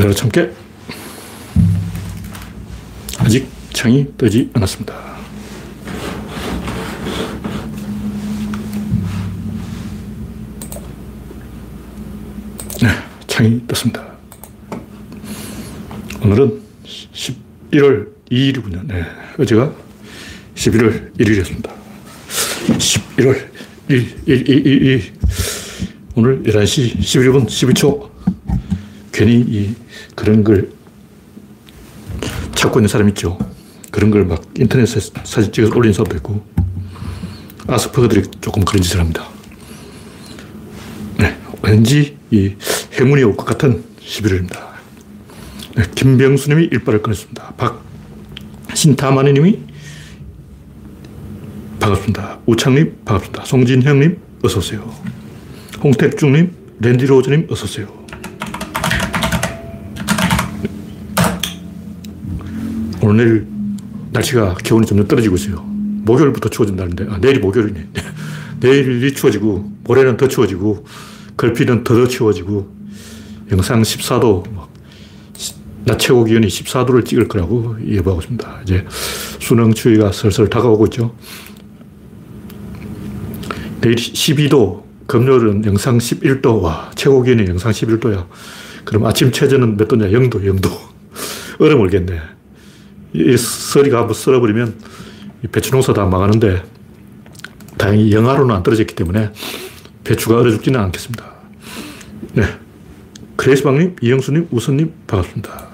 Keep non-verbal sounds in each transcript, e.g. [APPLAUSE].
열나라 참깨. 아직 창이 뜨지 않았습니다. 네, 창이 떴습니다. 오늘은 11월 2일이군요. 네, 어제가 11월 1일이었습니다. 11월 1, 1, 1, 1, 1. 오늘 11시 11분 12초. 괜히 이 그런 걸 찾고 있는 사람 있죠. 그런 걸 막 인터넷에 사진 찍어서 올리는 사람도 있고. 아스퍼거들이 조금 그런 짓을 합니다. 네, 왠지 이 행운이 올 것 같은 11월입니다. 네, 김병수 님이 일발을 끊었습니다. 박 신타마니 님이 반갑습니다. 우창님 반갑습니다. 송진형 님 어서오세요. 홍택중 님, 랜디로즈 님 어서오세요. 오늘 날씨가 기온이 점점 떨어지고 있어요. 목요일부터 추워진다는데, 아, 내일이 목요일이네. [LAUGHS] 내일이 추워지고, 모레는 더 추워지고, 걸피는 더, 더 추워지고, 영상 14도, 낮 최고 기온이 14도를 찍을 거라고 예보하고 있습니다. 이제 수능 추위가 슬슬 다가오고 있죠. 내일 12도, 금요일은 영상 11도, 와, 최고 기온이 영상 11도야. 그럼 아침 최저는 몇 도냐? 0도, 0도. [LAUGHS] 얼음 얼겠네. 이 서리가 한번 썰어버리면 배추 농사 다 망하는데 다행히 영하로는 안 떨어졌기 때문에 배추가 얼어 죽지는 않겠습니다. 네. 크레이스방님, 이영수님, 우선님, 반갑습니다.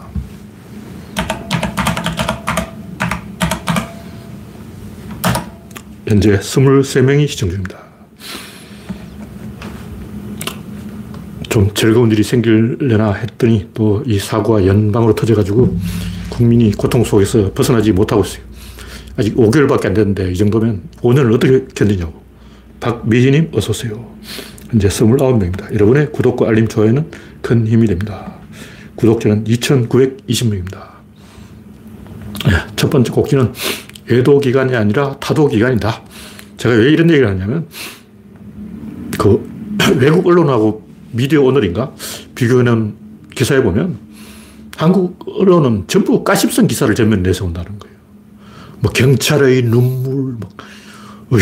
현재 23명이 시청 중입니다. 좀 즐거운 일이 생길려나 했더니 또 이 사고가 연방으로 터져가지고 국민이 고통 속에서 벗어나지 못하고 있어요. 아직 5개월밖에 안 됐는데 이 정도면 5년을 어떻게 견디냐고. 박미희님 어서 오세요. 현재 29명입니다. 여러분의 구독과 알림, 좋아요는 큰 힘이 됩니다. 구독자는 2,920명입니다. 첫 번째 곡지는 애도 기간이 아니라 타도 기간이다. 제가 왜 이런 얘기를 하냐면, 그 [CLEARS THROAT] 외국 언론하고 미디어 오늘인가 비교하는 기사에 보면 한국 언론은 전부 가십성 기사를 전면 내세운다는 거예요. 뭐 경찰의 눈물, 막, 어휴.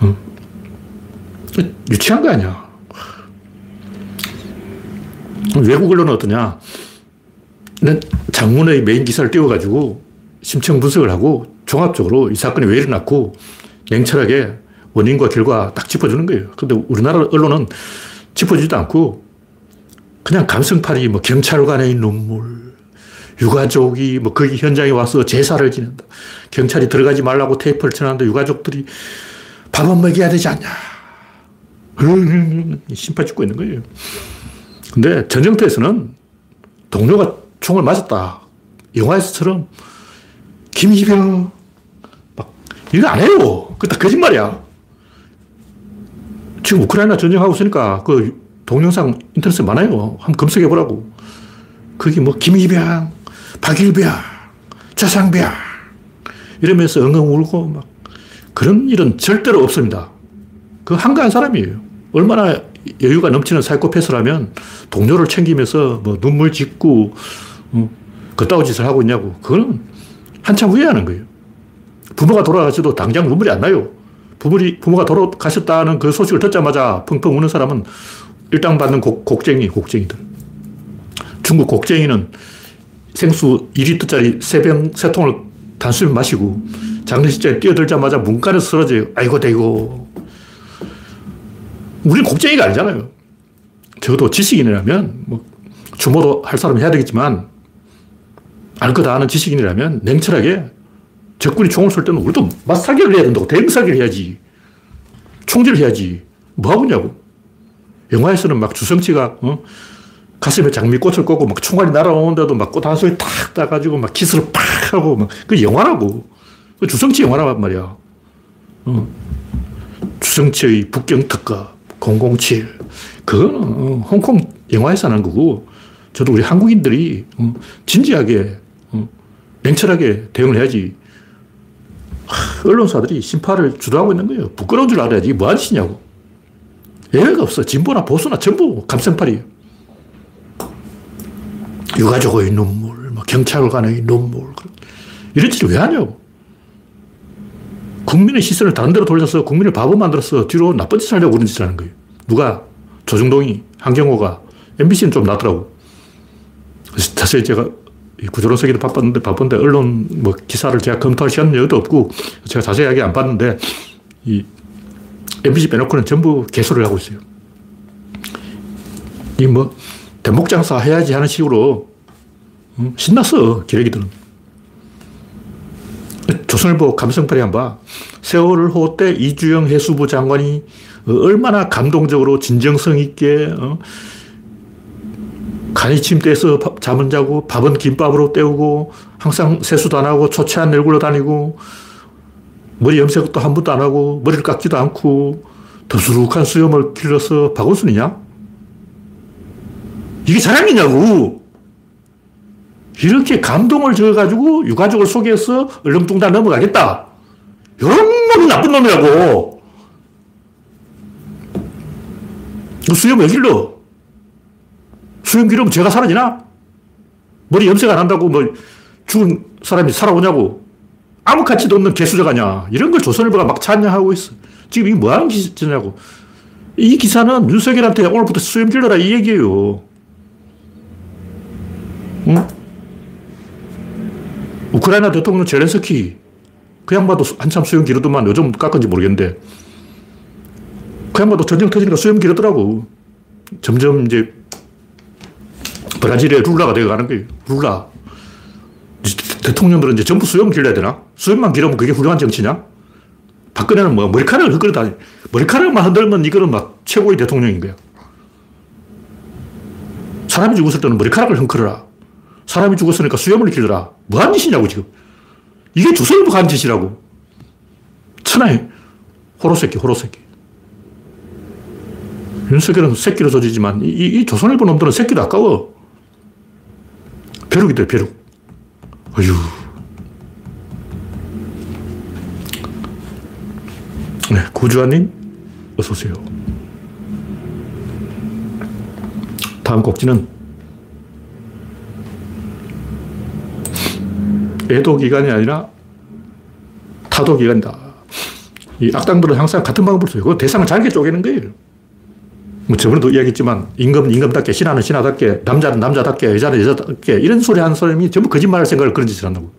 어? 유치한 거 아니야. 외국 언론은 어떠냐. 장문의 메인 기사를 띄워가지고 심층 분석을 하고 종합적으로 이 사건이 왜 일어났고 냉철하게 원인과 결과 딱 짚어주는 거예요. 근데 우리나라 언론은 짚어주지도 않고 그냥 감성팔이 뭐 경찰관의 눈물, 유가족이 뭐 거기 현장에 와서 제사를 지낸다. 경찰이 들어가지 말라고 테이프를 쳐놨는데 유가족들이 밥은 먹여야 되지 않냐. 심판 찍고 있는 거예요. 근데 전쟁터에서는 동료가 총을 맞았다. 영화에서처럼 김희병 막 이거 안 해요. 그거 다 거짓말이야. 지금 우크라이나 전쟁하고 있으니까 그 동영상 인터넷에 많아요. 한번 검색해 보라고. 그게 뭐 김희병, 박일병, 최상병 이러면서 엉엉 울고 막 그런 일은 절대로 없습니다. 그 한가한 사람이에요. 얼마나 여유가 넘치는 사이코패스라면 동료를 챙기면서 뭐 눈물 짓고 어, 그따위 짓을 하고 있냐고. 그거는 한참 후에 하는 거예요. 부모가 돌아가셔도 당장 눈물이 안 나요. 부모가 돌아가셨다는 그 소식을 듣자마자 펑펑 우는 사람은 일당받는 곡, 곡쟁이, 곡쟁이들. 중국 곡쟁이는 생수 2리터짜리 세병, 세 통을 단숨에 마시고 장례식장에 뛰어들자마자 문간에 쓰러져요. 아이고, 대고. 우리는 곡쟁이가 아니잖아요. 적어도 지식인이라면, 뭐, 주모도 할 사람 해야 되겠지만, 알 거다 아는 지식인이라면 냉철하게 적군이 총을 쏠 때는 우리도 맞사격을 해야 된다고. 대응 사격을 해야지. 총질을 해야지. 뭐 하고 있냐고. 영화에서는 막 주성치가, 어? 가슴에 장미꽃을 꽂고 막 총알이 날아오는데도 막 꽃 한 송이 탁 따가지고 막 키스를 팍 하고 막, 그 영화라고. 그 주성치 영화란 말이야. 어. 주성치의 북경특가 007. 그거는 어, 홍콩 영화에서 하는 거고, 저도 우리 한국인들이 어, 진지하게, 어, 냉철하게 대응을 해야지. 하, 언론사들이 심파를 주도하고 있는 거예요. 부끄러운 줄 알아야지. 뭐 하는 짓냐고. 예외가 없어. 진보나 보수나 전부 감성팔이에요. 유가족의 눈물, 뭐 경찰관의 눈물. 이런 짓을 왜 하냐고. 국민의 시선을 다른 데로 돌려서 국민을 바보 만들어서 뒤로 나쁜 짓을 하려고 그런 짓을 하는 거예요. 누가? 조중동이, 한경호가, MBC는 좀 나더라고. 사실 제가 구조론 쓰기도 바빴는데, 바쁜데, 언론 뭐 기사를 제가 검토할 시간 여유도 없고, 제가 자세하게 안 봤는데, 이 MBC 빼놓고는 전부 개소를 하고 있어요. 이 뭐, 대목장사 해야지 하는 식으로, 응? 신났어, 기레기들은. 조선일보 감성팔이 한 봐. 세월호 때 이주영 해수부 장관이 얼마나 감동적으로 진정성 있게, 어? 간이 침대에서 잠은 자고 밥은 김밥으로 때우고 항상 세수도 안 하고 초췌한 얼굴로 다니고 머리 염색도 한 번도 안 하고 머리를 깎지도 않고 더수룩한 수염을 길러서 박원순이냐? 이게 자랑이냐고! 이렇게 감동을 줘가지고 유가족을 속여서 얼렁뚱땅 넘어가겠다. 이런 놈이 나쁜 놈이라고. 수염 왜 길러? 수염 기르면 죄가 사라지나? 머리 염색 안 한다고 뭐 죽은 사람이 살아오냐고. 아무 가치도 없는 개수작 아냐. 이런 걸 조선일보가 막 찬양하고 있어. 지금 이게 뭐 하는 기사냐고. 이 기사는 윤석열한테 오늘부터 수염 길러라 이 얘기예요. 응? 우크라이나 대통령 젤렌스키 그 양반도 한참 수염 기르더만 요즘 깎은지 모르겠는데 그 양반도 전쟁 터지니까 수염 기르더라고. 점점 이제 브라질의 룰라가 되어가는 거예요. 룰라. 대통령들은 이제 전부 수염 길러야 되나? 수염만 기르면 그게 훌륭한 정치냐? 박근혜는 뭐 머리카락을 흔들다 머리카락만 흔들면 이거는 막 최고의 대통령인 거야. 사람이 죽었을 때는 머리카락을 흔들어라. 사람이 죽었으니까 수염을 길러라. 뭐한 짓이냐고, 지금. 이게 조선일보가 한 짓이라고. 천하의 호로새끼, 호로새끼. 윤석열은 새끼로 조지지만 이, 이 조선일보 놈들은 새끼도 아까워. 벼룩이들, 벼룩. 어휴. 네, 구주아님, 어서오세요. 다음 꼭지는 애도 기간이 아니라 타도 기간이다. 이 악당들은 항상 같은 방법을 써요. 그 대상을 잘게 쪼개는 거예요. 뭐 저번에도 이야기했지만 임금은 임금답게 신하는 신하답게 남자는 남자답게 여자는 여자답게 이런 소리 하는 사람이 전부 거짓말할 생각을 그런 짓을 한다고.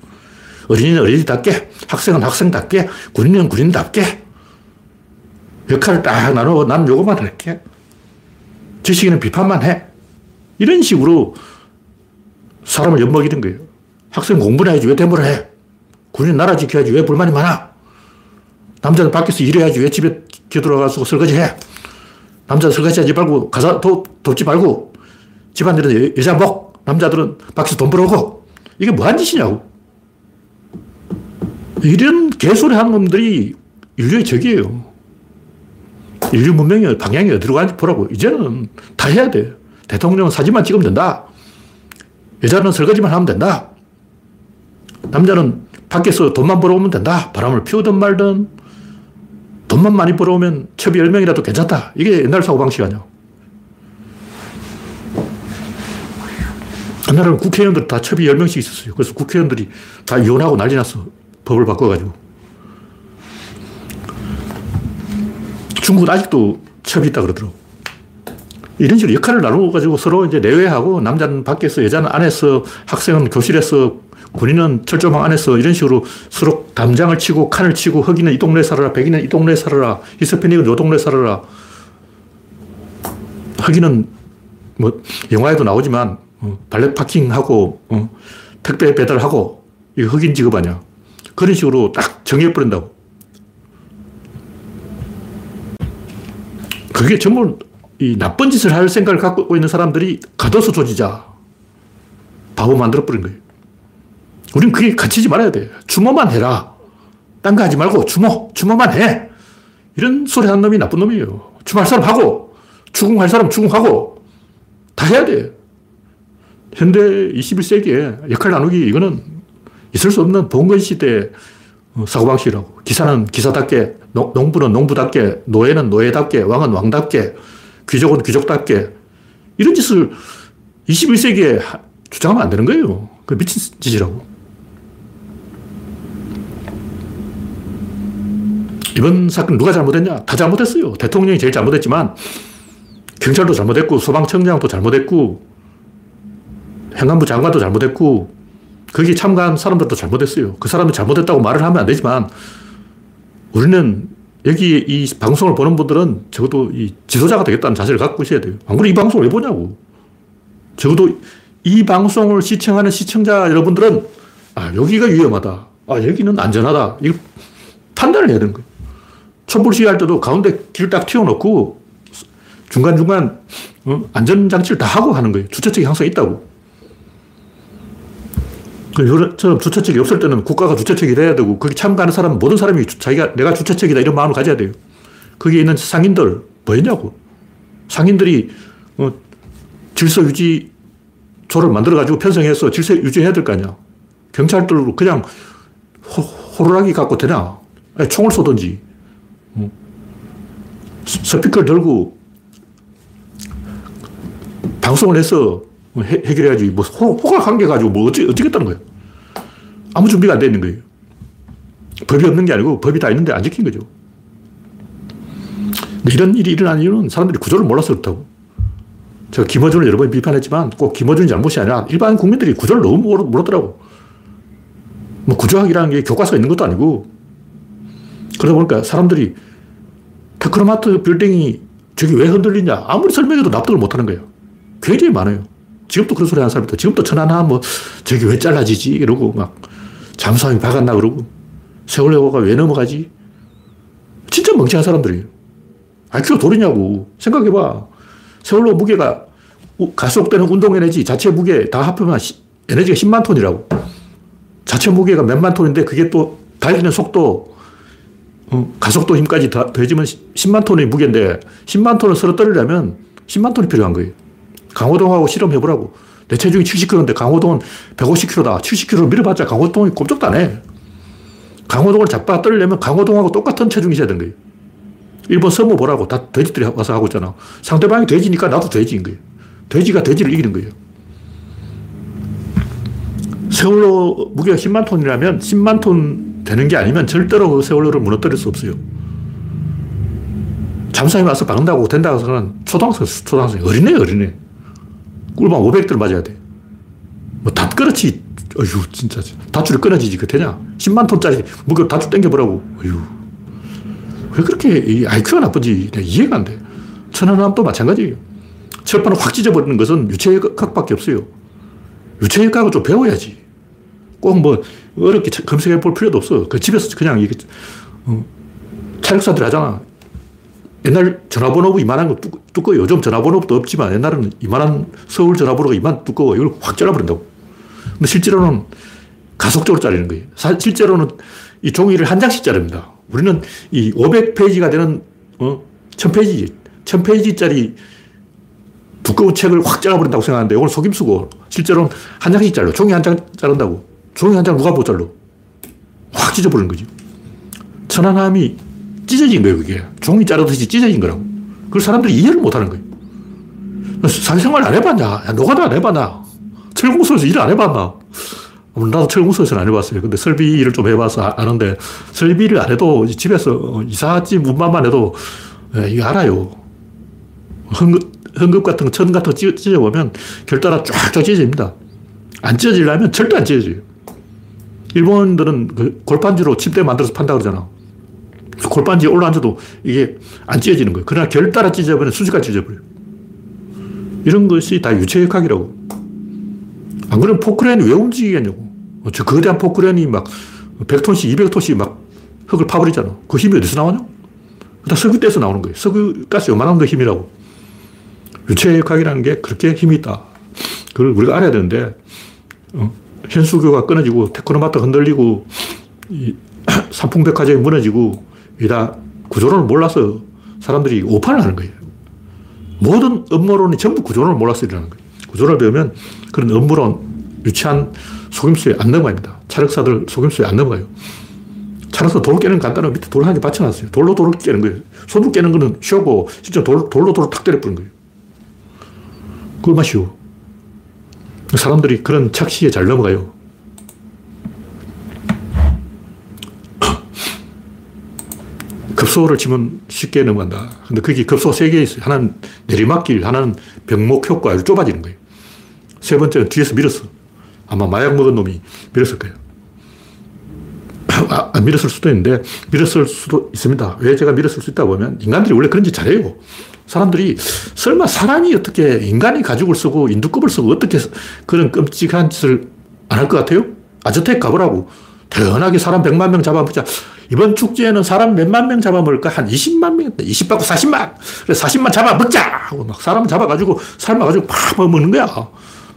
어린이는 어린이답게 학생은 학생답게 군인은 군인답게 역할을 딱 나누고 나는 요것만 할게. 지식인은 비판만 해. 이런 식으로 사람을 엿먹이는 거예요. 학생 공부나 해야지 왜 대모를 해? 군인 나라 지켜야지 왜 불만이 많아? 남자는 밖에서 일해야지 왜 집에 기어들어가서 설거지 해? 남자는 설거지 하지 말고 도, 돕지 말고 집안일은 여 자 목 남자들은 밖에서 돈 벌어오고 이게 뭐한 짓이냐고. 이런 개소리 하는 놈들이 인류의 적이에요. 인류 문명의 방향이 어디로 가는지 보라고. 이제는 다 해야 돼. 대통령은 사진만 찍으면 된다. 여자는 설거지만 하면 된다. 남자는 밖에서 돈만 벌어오면 된다. 바람을 피우든 말든 돈만 많이 벌어오면 첩이 10명이라도 괜찮다. 이게 옛날 사고방식 아니야. 옛날에는 국회의원들 다 첩이 10명씩 있었어요. 그래서 국회의원들이 다 이혼하고 난리 났어. 법을 바꿔가지고. 중국은 아직도 첩이 있다 그러더라고. 이런 식으로 역할을 나누어가지고 서로 이제 내외하고 남자는 밖에서 여자는 안에서 학생은 교실에서 군인은 철조망 안에서 이런 식으로 서로 담장을 치고 칸을 치고 흑인은 이 동네에 살아라, 백인은 이 동네에 살아라, 히스패닉은 요 동네에 살아라. 흑인은 뭐 영화에도 나오지만 어, 발렛 파킹하고 어, 택배 배달하고 이 흑인 직업 아니야. 그런 식으로 딱 정해버린다고. 그게 전부 이 나쁜 짓을 할 생각을 갖고 있는 사람들이 가둬서 조지자. 바보 만들어버린 거예요. 우린 그게 갇히지 말아야 돼. 추모만 해라. 딴 거 하지 말고 추모, 추모만 해. 이런 소리 하는 놈이 나쁜 놈이에요. 추모할 사람 하고, 추궁할 사람 추궁하고, 다 해야 돼. 현대 21세기에 역할 나누기, 이거는 있을 수 없는 봉건 시대 어, 사고방식이라고. 기사는 기사답게, 농 부는 농부답게, 노예는 노예답게, 왕은 왕답게, 귀족은 귀족답게. 이런 짓을 21세기에 주장하면 안 되는 거예요. 그 미친 짓이라고. 이번 사건 누가 잘못했냐? 다 잘못했어요. 대통령이 제일 잘못했지만 경찰도 잘못했고 소방청장도 잘못했고 행안부 장관도 잘못했고 거기 참가한 사람들도 잘못했어요. 그 사람이 잘못했다고 말을 하면 안 되지만 우리는 여기 이 방송을 보는 분들은 적어도 이 지도자가 되겠다는 자세를 갖고 있어야 돼요. 안 그러면 이 방송을 왜 보냐고. 적어도 이 방송을 시청하는 시청자 여러분들은 아, 여기가 위험하다. 아, 여기는 안전하다. 이거 판단을 해야 되는 거예요. 촛불 시위할 때도 가운데 길 딱 튀어놓고 중간중간 어? 안전장치를 다 하고 하는 거예요. 주최측이 항상 있다고. 저처럼 주최측이 없을 때는 국가가 주최측이 돼야 되고 거기 참가하는 사람 모든 사람이 자기가 내가 주최측이다 이런 마음을 가져야 돼요. 거기에 있는 상인들 뭐였냐고. 상인들이 어, 질서 유지 조를 만들어가지고 편성해서 질서 유지해야 될 거 아니야. 경찰들로 그냥 호, 호루라기 갖고 되나? 아니, 총을 쏘든지. 어. 스피커를 들고 방송을 해서 해, 결해야지. 뭐, 호가 관계가지고 뭐 어찌, 어찌겠다는 거예요. 아무 준비가 안 돼 있는 거예요. 법이 없는 게 아니고 법이 다 있는데 안 지킨 거죠. 이런 일이 일어난 이유는 사람들이 구조를 몰라서 그렇다고. 제가 김어준을 여러 번 비판했지만 꼭 김어준이 잘못이 아니라 일반 국민들이 구조를 너무 모르더라고. 뭐 구조학이라는 게 교과서가 있는 것도 아니고 그러다 보니까 사람들이 테크노마트 빌딩이 저기 왜 흔들리냐 아무리 설명해도 납득을 못 하는 거예요. 굉장히 많아요. 지금도 그런 소리 하는 사람이 있다. 지금도 천안하 뭐 저기 왜 잘라지지 이러고 막 잠수함이 박았나 그러고 세월호가 왜 넘어가지? 진짜 멍청한 사람들이에요. IQ가 돌이냐고. 생각해봐. 세월호 무게가 가속되는 운동 에너지 자체 무게 다 합하면 에너지가 10만 톤이라고. 자체 무게가 몇만 톤인데 그게 또 달리는 속도, 어, 가속도 힘까지 다 더해지면 10만 톤의 무게인데 10만 톤을 서로 떨리려면 10만 톤이 필요한 거예요. 강호동하고 실험해보라고. 내 체중이 70kg인데 강호동은 150kg다. 70kg 밀어봤자 강호동이 꼼짝도 안 해. 강호동을 잡아 떨려면 강호동하고 똑같은 체중이셔야 되는 거예요. 일본 서무 보라고. 다 돼지들이 와서 하고 있잖아. 상대방이 돼지니까 나도 돼지인 거예요. 돼지가 돼지를 이기는 거예요. 세월호 무게가 10만 톤이라면 10만 톤 되는 게 아니면 절대로 그 세월호를 무너뜨릴 수 없어요. 잠수함이 와서 박는다고 된다고 생각하는 초등학생, 초등학생, 어린애, 어린애. 꿀밤 500대를 맞아야 돼. 뭐, 다 그렇지. 어휴, 진짜. 다줄이 끊어지지. 그 되냐? 10만 톤짜리 무게 다줄 땡겨보라고. 어휴. 왜 그렇게 IQ가 나쁜지 이해가 안 돼. 천안함도 마찬가지예요. 철판을 확 찢어버리는 것은 유체역학밖에 없어요. 유체역학을 좀 배워야지. 꼭 뭐 어렵게 검색해 볼 필요도 없어. 그 집에서 그냥 이게, 어, 차력사들 하잖아. 옛날 전화번호부 이만한 거 두, 꺼워 요즘 전화번호부도 없지만 옛날에는 이만한 서울 전화번호가 이만 두꺼워. 이걸 확 잘라버린다고. 근데 실제로는 가속적으로 자르는 거예요. 사, 실제로는 이 종이를 한 장씩 자릅니다. 우리는 이 500페이지가 되는, 어, 1000페이지, 1000페이지짜리 두꺼운 책을 확 잘라버린다고 생각하는데 이걸 속임수고 실제로는 한 장씩 잘라. 종이 한 장 자른다고. 종이 한 장 누가 못 잘라? 확 찢어버리는 거죠. 천안함이 찢어진 거예요, 그게. 종이 자르듯이 찢어진 거라고. 그걸 사람들이 이해를 못 하는 거예요. 사회생활 안 해봤냐? 야, 노가다 안 해봤나? 철공소에서 일 안 해봤나? 나도 철공소에서는 안 해봤어요. 근데 설비 일을 좀 해봐서 아, 아는데 설비를 안 해도 집에서 이사집 문만만 해도 예, 이거 알아요. 흥급, 흥급 같은 거, 천 같은 거 찢어보면 결따라 쫙쫙 찢어집니다. 안 찢어지려면 절대 안 찢어져요. 일본들은 그 골판지로 침대 만들어서 판다 그러잖아. 골반지에 올라앉아도 이게 안 찢어지는 거예요. 그러나 결 따라 찢어버리면 수지가 찢어버려요. 이런 것이 다 유체역학이라고. 안 그러면 포크레인이 왜 움직이겠냐고. 저 거대한 포크레인이 막 100톤씩, 200톤씩 막 흙을 파버리잖아. 그 힘이 어디서 나오냐? 다 석유대에서 나오는 거예요. 석유가스 요만한 거 힘이라고. 유체역학이라는 게 그렇게 힘이 있다. 그걸 우리가 알아야 되는데, 어? 현수교가 끊어지고, 테크노마트 흔들리고, [CLEARS THROAT] 삼풍백화점이 무너지고, 이다 구조론을 몰라서 사람들이 오판을 하는 거예요. 모든 업무론이 전부 구조론을 몰라서 일어나는 거예요. 구조를 배우면 그런 업무론, 유치한 속임수에 안 넘어갑니다. 차력사들 속임수에 안 넘어가요. 차력사 돌 깨는 간단한 밑에 돌 한 개 받쳐놨어요. 돌로 돌을 깨는 거예요. 손으로 깨는 거는 쉬우고, 진짜 돌, 돌로 돌을 탁 때려뿌는 거예요. 그걸만 쉬워. 사람들이 그런 착시에 잘 넘어가요. 급소를 치면 쉽게 넘어간다. 근데 그게 급소 세 개 있어요. 하나는 내리막길, 하나는 병목 효과 아주 좁아지는 거예요. 세 번째는 뒤에서 밀었어. 아마 마약 먹은 놈이 밀었을 거예요. [CLEARS THROAT] 아, 안 밀었을 수도 있는데 밀었을 수도 있습니다. 왜 제가 밀었을 수 있다고 하면 인간들이 원래 그런 짓 잘해요. 사람들이 설마 사람이 어떻게 인간이 가죽을 쓰고 인두껍을 쓰고 어떻게 그런 끔찍한 짓을 안 할 것 같아요? 아저택 가보라고. 대단하게 사람 100만 명 잡아보자. 이번 축제에는 사람 몇만 명 잡아먹을까? 한 20만 명, 20 받고 40만. 그래, 40만 잡아먹자! 하고 막 사람 잡아가지고 삶아가지고 팍 먹는 거야.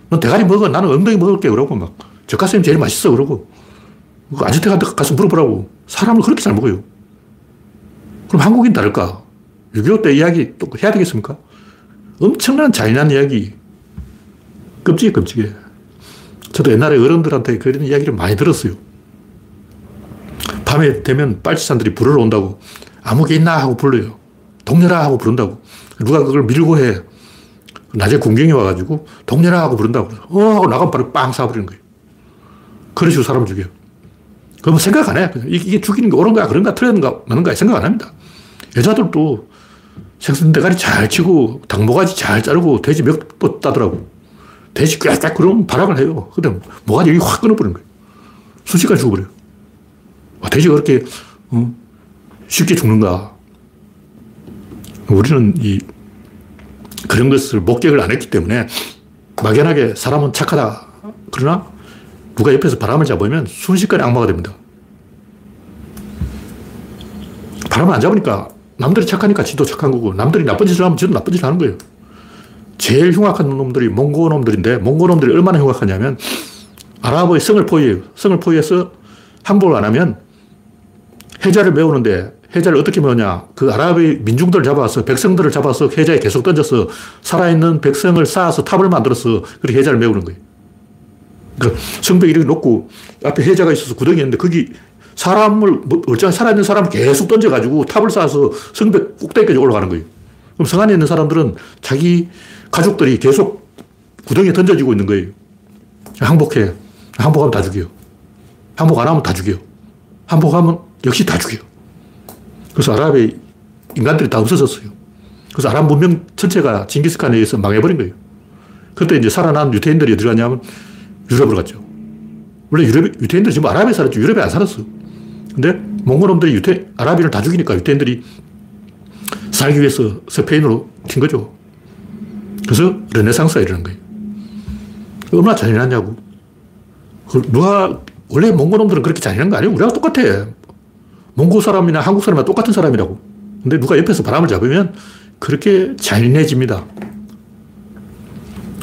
넌 대가리 먹어. 나는 엉덩이 먹을게. 그러고 막. 젓가슴이 제일 맛있어. 그러고. 아저택한테 가서 물어보라고. 사람을 그렇게 잘 먹어요. 그럼 한국인 다를까? 6.25 때 이야기 또 해야 되겠습니까? 엄청난 잔인한 이야기. 끔찍해, 끔찍해. 저도 옛날에 어른들한테 그런 이야기를 많이 들었어요. 밤에 되면 빨치산들이 부르러 온다고. 아무 개 있나? 하고 불러요. 동료라 하고 부른다고. 누가 그걸 밀고 해. 낮에 군경이 와가지고 동료라 하고 부른다고. 어, 하고 나가면 바로 빵 쏴버리는 거예요. 그런 식으로 사람을 죽여. 그러면 생각 안 해. 이게 죽이는 게 옳은가, 그런가, 틀렸는가, 맞는가 생각 안 합니다. 여자들도 생선 대가리 잘 치고, 당모가지 잘 자르고, 돼지 몇번 따더라고. 돼지 꽥꽥 그러면 발악을 해요. 근데 모가지 여기 확 끊어버리는 거예요. 순식간에 죽어버려요. 와, 돼지가 그렇게, 어, 쉽게 죽는가. 우리는 이, 그런 것을 목격을 안 했기 때문에 막연하게 사람은 착하다. 그러나 누가 옆에서 바람을 잡으면 순식간에 악마가 됩니다. 바람을 안 잡으니까 남들이 착하니까 지도 착한 거고 남들이 나쁜 짓을 하면 지도 나쁜 짓을 하는 거예요. 제일 흉악한 놈들이 몽고 놈들인데 몽고 놈들이 얼마나 흉악하냐면 아랍의 성을 포위해요. 성을 포위해서 항복을 안 하면 해자를 메우는데 해자를 어떻게 메우냐. 그 아랍의 민중들을 잡아서 백성들을 잡아서 해자에 계속 던져서 살아있는 백성을 쌓아서 탑을 만들어서 그렇게 해자를 메우는 거예요. 그러니까 성벽이 이렇게 높고 앞에 해자가 있어서 구덩이 있는데 거기 사람을, 멀쩡히 살아있는 사람을 계속 던져가지고 탑을 쌓아서 성벽 꼭대기까지 올라가는 거예요. 그럼 성 안에 있는 사람들은 자기 가족들이 계속 구덩이에 던져지고 있는 거예요. 항복해. 항복하면 다 죽여. 항복 안 하면 다 죽여. 항복하면 역시 다 죽여. 그래서 아랍의 인간들이 다 없어졌어요. 그래서 아랍 문명 전체가 징기스칸에 의해서 망해버린 거예요. 그때 이제 살아난 유태인들이 어디 갔냐면 유럽으로 갔죠. 원래 유럽, 유태인들이 지금 아랍에 살았죠. 유럽에 안 살았어. 근데 몽골놈들이 유태, 아랍인을 다 죽이니까 유태인들이 살기 위해서 스페인으로 튄 거죠. 그래서 르네상스가 일어난 거예요. 얼마나 잔인하냐고. 그 누가, 원래 몽골놈들은 그렇게 잔인한 거 아니에요? 우리랑 똑같아. 몽골 사람이나 한국 사람이나 똑같은 사람이라고. 근데 누가 옆에서 바람을 잡으면 그렇게 잔인해집니다.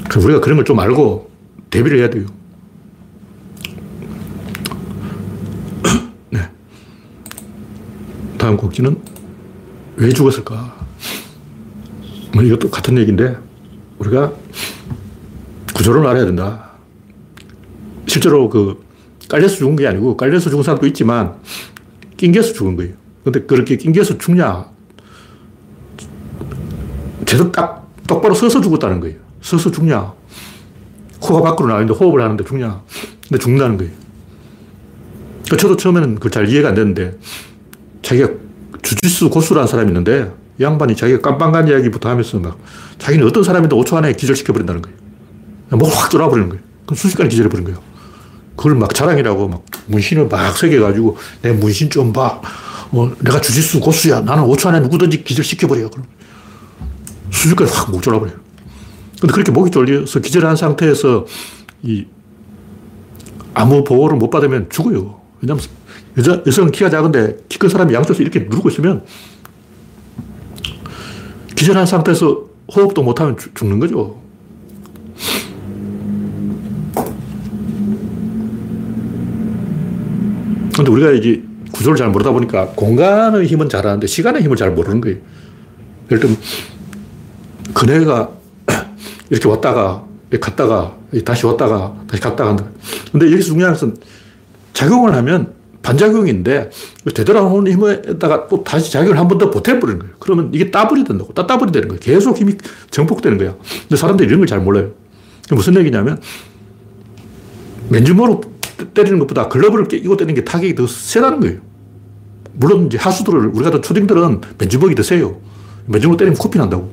그래서 우리가 그런 걸 좀 알고 대비를 해야 돼요. 네. 다음 곡지는 왜 죽었을까? 뭐 이것도 같은 얘기인데 우리가 구조를 알아야 된다. 실제로 그 깔려서 죽은 게 아니고 깔려서 죽은 사람도 있지만 낑겨서 죽은 거예요. 근데 그렇게 낑겨서 죽냐? 제대로 딱 똑바로 서서 죽었다는 거예요. 서서 죽냐? 코가 밖으로 나왔는데 호흡을 하는데 죽냐? 근데 죽는다는 거예요. 그러니까 저도 처음에는 그걸 잘 이해가 안 됐는데 자기가 주짓수 고수라는 사람이 있는데 이 양반이 자기가 깜빵간 이야기부터 하면서 막 자기는 어떤 사람인데 5초 안에 기절시켜버린다는 거예요. 목을 확 졸아버리는 거예요. 그럼 순식간에 기절해버린 거예요. 그걸 막 자랑이라고 막 문신을 막 새겨가지고 내 문신 좀 봐. 어, 내가 주짓수 고수야. 나는 5초 안에 누구든지 기절시켜버려. 그럼 순식간에 확목 졸아버려요. 근데 그렇게 목이 졸려서 기절한 상태에서 이 아무 보호를 못 받으면 죽어요. 왜냐면 여자, 여성은 키가 작은데 키 큰 사람이 양쪽에서 이렇게 누르고 있으면 기절한 상태에서 호흡도 못하면 죽는 거죠. 근데 우리가 이제 구조를 잘 모르다 보니까 공간의 힘은 잘 아는데 시간의 힘을 잘 모르는 거예요. 예를 들면, 그네가 [CLEARS THROAT] 이렇게 왔다가, 갔다가, 다시 왔다가, 다시 갔다가. 근데 여기서 중요한 것은 작용을 하면 반작용인데, 되돌아오는 힘에다가 또 다시 작용을 한 번 더 보태버리는 거예요. 그러면 이게 따블이 된다고. 따따블이 되는 거예요. 계속 힘이 정폭되는 거야. 근데 사람들이 이런 걸 잘 몰라요. 무슨 얘기냐면, 맨주먹으로 때리는 것보다 글러브를 끼고 때리는 게 타격이 더 세다는 거예요. 물론 이제 하수들을, 우리 같은 초딩들은 맨주먹이 더 세요. 맨주먹으로 때리면 코피 난다고.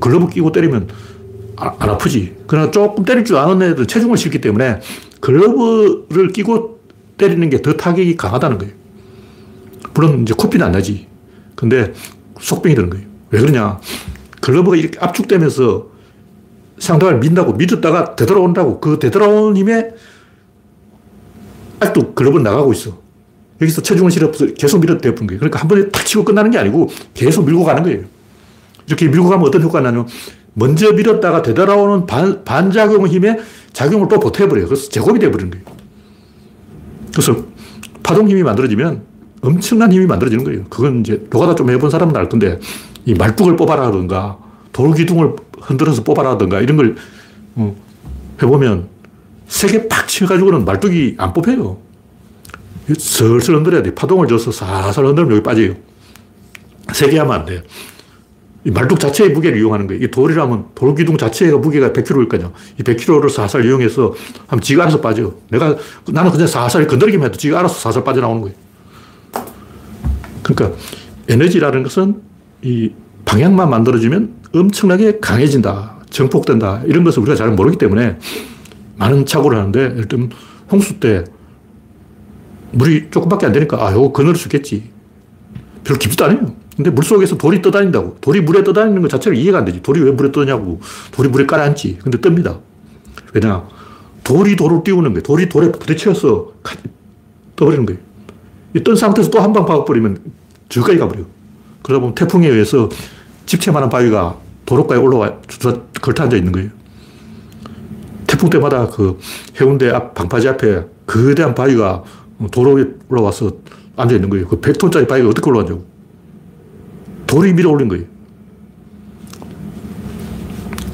글러브 끼고 때리면 아, 안 아프지. 그러나 조금 때릴 줄 아는 애들 체중을 실기 때문에 글러브를 끼고 때리는 게 더 타격이 강하다는 거예요. 물론 이제 코피는 안 나지. 근데 속병이 되는 거예요. 왜 그러냐. 글러브가 이렇게 압축되면서 상대방을 민다고 밀었다가 되돌아온다고 그 되돌아오는 힘에 아직도 글러브는 나가고 있어. 여기서 체중을 실어서 계속 밀어도 되는 거예요. 그러니까 한 번에 탁 치고 끝나는 게 아니고 계속 밀고 가는 거예요. 이렇게 밀고 가면 어떤 효과가 나냐면 먼저 밀었다가 되돌아오는 반, 반작용 힘에 작용을 또 보태버려요. 그래서 제곱이 돼버리는 거예요. 그래서 파동 힘이 만들어지면 엄청난 힘이 만들어지는 거예요. 그건 이제 노가다 좀 해본 사람은 알 건데 이 말뚝을 뽑아라든가 돌기둥을 흔들어서 뽑아라든가 이런 걸 어, 해보면 세게 팍 치가지고는 말뚝이 안 뽑혀요. 슬슬 흔들어야 돼. 파동을 줘서 살살 흔들면 여기 빠져요. 세게 하면 안 돼요. 이 말뚝 자체의 무게를 이용하는 거예요. 이 돌이라면 돌기둥 자체가 무게가 100kg일 거냐. 이 100kg를 살살 이용해서 하면 지가 알아서 빠져. 내가, 나는 그냥 살살 건드리기만 해도 지가 알아서 살살 빠져나오는 거예요. 그러니까 에너지라는 것은 이 방향만 만들어주면 엄청나게 강해진다. 정폭된다. 이런 것을 우리가 잘 모르기 때문에 많은 착오를 하는데, 예를 들면 홍수 때 물이 조금밖에 안 되니까, 아, 요거 거느릴 수 있겠지. 별로 깊지도 않아요. 근데 물 속에서 돌이 떠다닌다고. 돌이 물에 떠다니는 것 자체를 이해가 안 되지. 돌이 왜 물에 떠냐고. 돌이 물에 깔아앉지. 근데 뜹니다. 왜냐. 돌이 돌을 띄우는 거예요. 돌이 돌에 부딪혀서 떠버리는 거예요. 이뜬 상태에서 또 한 방 박아버리면 저기까지 가버려요. 그러다 보면 태풍에 의해서 집채만한 바위가 도로가에 올라와 걸터 앉아 있는 거예요. 태풍 때마다 그 해운대 앞 방파제 앞에 거대한 바위가 도로에 올라와서 앉아 있는 거예요. 그 100톤짜리 바위가 어떻게 올라왔냐고. 돌이 밀어 올린 거예요.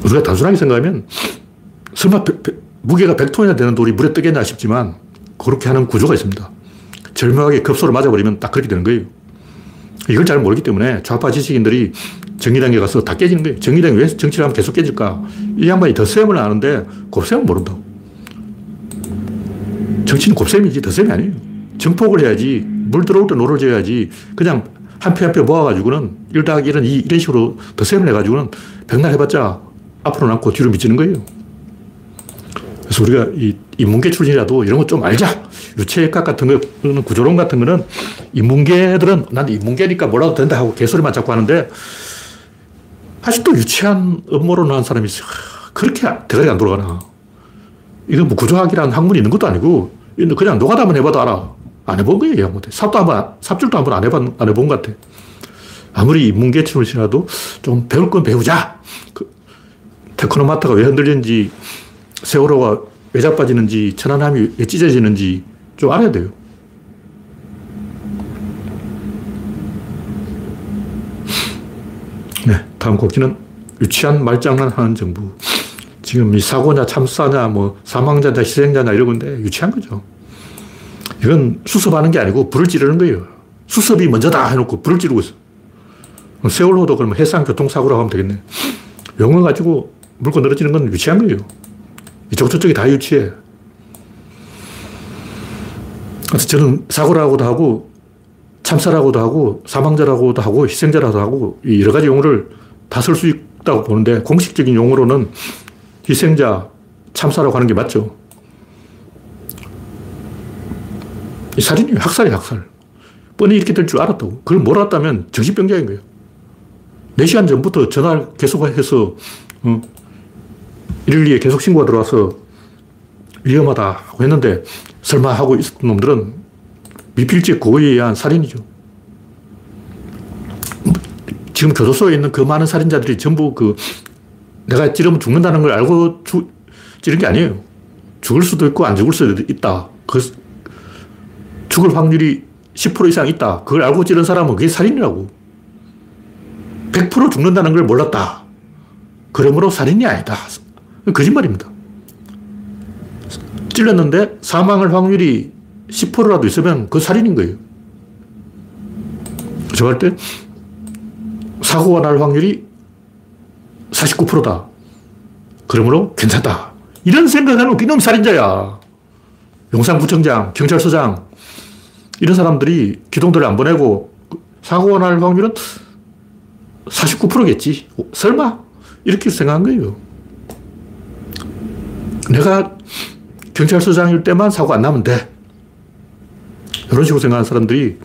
우리가 단순하게 생각하면 설마 무게가 100톤이나 되는 돌이 물에 뜨겠나 싶지만 그렇게 하는 구조가 있습니다. 절묘하게 급소를 맞아버리면 딱 그렇게 되는 거예요. 이걸 잘 모르기 때문에 좌파 지식인들이 정의당에 가서 다 깨지는 거예요. 정의당이 왜 정치를 하면 계속 깨질까? 이 양반이 덧셈을 아는데 곱셈은 모른다고. 정치는 곱셈이지 덧셈이 아니에요. 증폭을 해야지 물 들어올 때 노를 저어야지 그냥 한 표 한 표 모아가지고는 1 더하기 1은 2 이런 식으로 덧셈을 해가지고는 백날 해봤자 앞으로 남고 뒤로 밑지는 거예요. 그래서 우리가 이 인문계 출신이라도 이런 거 좀 알자. 유체역학 같은 거, 구조론 같은 거는 인문계들은 난 인문계니까 몰라도 된다 하고 개소리만 자꾸 하는데 아직도 유치한 하는 사람이. 그렇게 대가리 안 돌아가나. 이거 뭐 구조학이라는 학문이 있는 것도 아니고 그냥 노가다만 해봐도 알아. 안 해본 거예요, 못 삽도 한 번, 삽질도 한 번 안 해본, 안 해본 것 같아. 아무리 인문계 출신이라도 좀 배울 건 배우자. 그, 테크노마트가 왜 흔들리는지, 세월호가 왜 자빠지는지, 천안함이 왜 찢어지는지 좀 알아야 돼요. 네, 다음 곡지는 유치한 말장난 하는 정부. 지금 이 사고냐, 참사냐, 뭐, 사망자냐, 희생자냐 이러고 있는데 유치한 거죠. 이건 수습하는 게 아니고 불을 지르는 거예요. 수습이 먼저다 해놓고 불을 지르고 있어. 세월호도 그러면 해상교통사고라고 하면 되겠네. 용어 가지고 물건 늘어지는 건 유치한 거예요. 이쪽 저쪽이 다 유치해. 그래서 저는 사고라고도 하고 참사라고도 하고 사망자라고도 하고 희생자라고도 하고 여러 가지 용어를 다 쓸 수 있다고 보는데 공식적인 용어로는 희생자, 참사라고 하는 게 맞죠. 이 살인이에요. 학살이에요, 학살. 뻔히 이렇게 될 줄 알았다고. 그걸 몰랐다면 정신병자인 거예요. 4시간 전부터 전화를 계속해서, 어, 112에 계속 신고가 들어와서 위험하다 고 했는데 설마 하고 있었던 놈들은 미필적 고의에 의한 살인이죠. 지금 교도소에 있는 그 많은 살인자들이 전부 그 내가 찌르면 죽는다는 걸 알고 주, 찌른 게 아니에요. 죽을 수도 있고 안 죽을 수도 있다. 그 죽을 확률이 10% 이상 있다. 그걸 알고 찌른 사람은 그게 살인이라고. 100% 죽는다는 걸 몰랐다. 그러므로 살인이 아니다. 거짓말입니다. 찔렀는데 사망할 확률이 10%라도 있으면 그 살인인 거예요. 저 할 때 사고가 날 확률이 49%다. 그러므로 괜찮다. 이런 생각하는 이놈 살인자야. 용산구청장, 경찰서장, 이런 사람들이 기동들을 안 보내고 사고가 날 확률은 49%겠지. 설마? 이렇게 생각한 거예요. 내가 경찰서장일 때만 사고 안 나면 돼. 이런 식으로 생각하는 사람들이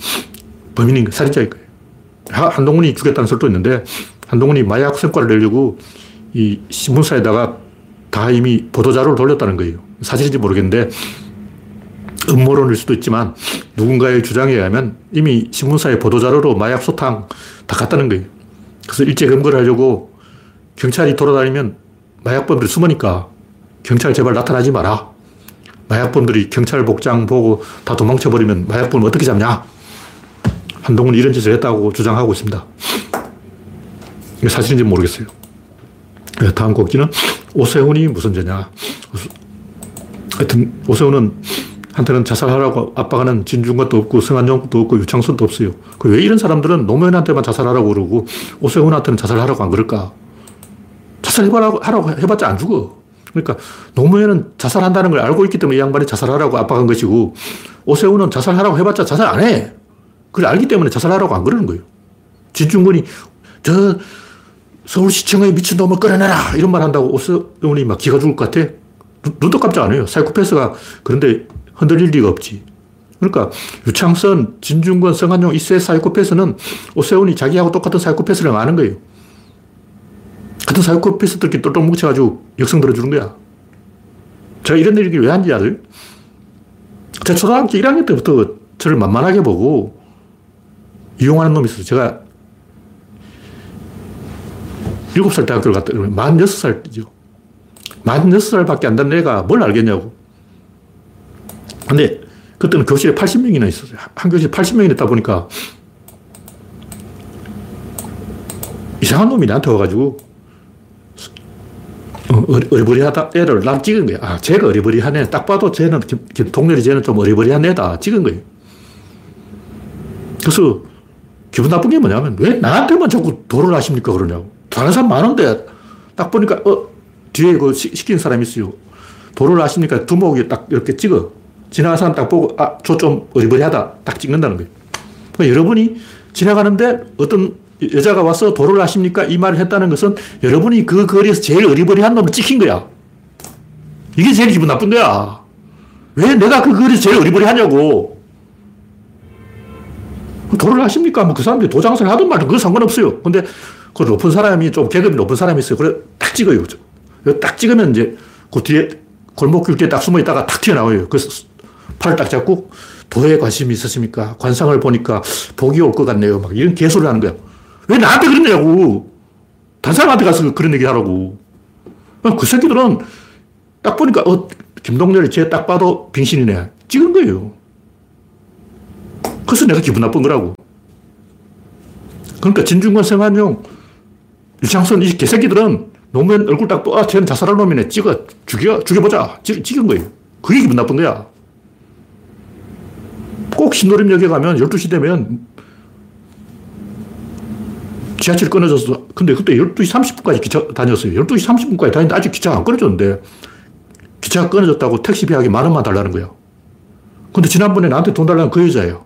범인인, 살인자일 거예요. 한동훈이 죽였다는 설도 있는데, 한동훈이 마약 성과를 내려고 이 신문사에다가 다 이미 보도자료를 돌렸다는 거예요. 사실인지 모르겠는데, 음모론일 수도 있지만, 누군가의 주장에 의하면 이미 신문사에 보도자료로 마약 소탕 다 갔다는 거예요. 그래서 일제 검거를 하려고 경찰이 돌아다니면 마약범들이 숨으니까 경찰 제발 나타나지 마라. 마약범들이 경찰 복장 보고 다 도망쳐버리면 마약범을 어떻게 잡냐? 한동훈이 이런 짓을 했다고 주장하고 있습니다. 이게 사실인지 모르겠어요. 네, 다음 곡지는 오세훈이 무슨 죄냐. 하여튼 오세훈은 한테는 자살하라고 압박하는 진중권도 없고 성한용도 없고 유창선도 없어요. 왜 이런 사람들은 노무현한테만 자살하라고 그러고 오세훈한테는 자살하라고 안 그럴까? 자살해보라고 해봤자 안 죽어. 그러니까 노무현은 자살한다는 걸 알고 있기 때문에 이 양반이 자살하라고 압박한 것이고 오세훈은 자살하라고 해봤자 자살 안 해. 그걸 알기 때문에 자살하라고 안 그러는 거예요. 진중권이 저 서울시청의 미친놈을 끌어내라 이런 말 한다고 오세훈이 막 기가 죽을 것 같아. 눈도 깜짝 안 해요. 사이코패스가 그런데 흔들릴 리가 없지. 그러니까 유창선, 진중권, 성한용 이 세 사이코패스는 오세훈이 자기하고 똑같은 사이코패스를 아는 거예요. 같은 사이코패스들끼리 똘똘 뭉쳐가지고 역성 들어주는 거야. 제가 이런 얘기를 왜 하는지 아세요? 제가 초등학교 1학년 때부터 저를 만만하게 보고 이용하는 놈이 있어요. 제가 7살 대학교를 갔다 그러면 46살이죠. 46살밖에 안 된 애가 뭘 알겠냐고. 근데 그때는 교실에 80명이나 있었어요. 한 교실에 80명이 있다 보니까 이상한 놈이 나한테 와가지고 어, 어리버리하다 애를 난 찍은 거야. 아, 쟤가 어리버리하네. 딱 봐도 쟤는, 동렬이 쟤는 좀 어리버리한 애다. 찍은 거예요. 그래서 기분 나쁜 게 뭐냐면 왜 나한테만 자꾸 도를 하십니까? 그러냐고. 다른 사람 많은데 딱 보니까 어, 뒤에 그 시킨 사람이 있어요. 도를 하십니까? 두목이 딱 이렇게 찍어. 지나가는 사람 딱 보고 아, 저 좀 어리버리하다. 딱 찍는다는 거예요. 그러니까 여러분이 지나가는데 어떤 여자가 와서 도를 하십니까? 이 말을 했다는 것은 여러분이 그 거리에서 제일 어리버리한 놈을 찍힌 거야. 이게 제일 기분 나쁜 거야. 왜 내가 그 거리에서 제일 어리버리하냐고. 도를 하십니까? 뭐 그 사람들이 도장사를 하든 말든 그거 상관없어요. 근데 그 높은 사람이 좀 계급이 높은 사람이 있어요. 그래 딱 찍어요. 딱 찍으면 이제 그 뒤에 골목길 뒤에 딱 숨어 있다가 탁 튀어나와요. 그래서 팔을 딱 잡고 도에 관심이 있으십니까? 관상을 보니까 복이 올 것 같네요. 막 이런 개소리를 하는 거야. 왜 나한테 그러냐고. 다른 사람한테 가서 그런 얘기 하라고. 그 새끼들은 딱 보니까, 어, 김동렬이 쟤 딱 봐도 빙신이네. 찍은 거예요. 그래서 내가 기분 나쁜 거라고. 그러니까 진중권, 성한용, 유창선 이 개새끼들은 노무현 얼굴 딱 봐, 아, 쟤는 자살할 놈이네. 찍어. 죽여. 죽여보자. 찍, 찍은 거예요. 그게 기분 나쁜 거야. 꼭 신도림역에 가면 12시 되면 지하철 끊어졌어. 근데 그때 12시 30분까지 기차 다녔어요. 12시 30분까지 다니는데 아직 기차가 안 끊어졌는데 기차가 끊어졌다고 택시 비 하기 만 원만 달라는 거야. 근데 지난번에 나한테 돈 달라는 그 여자예요.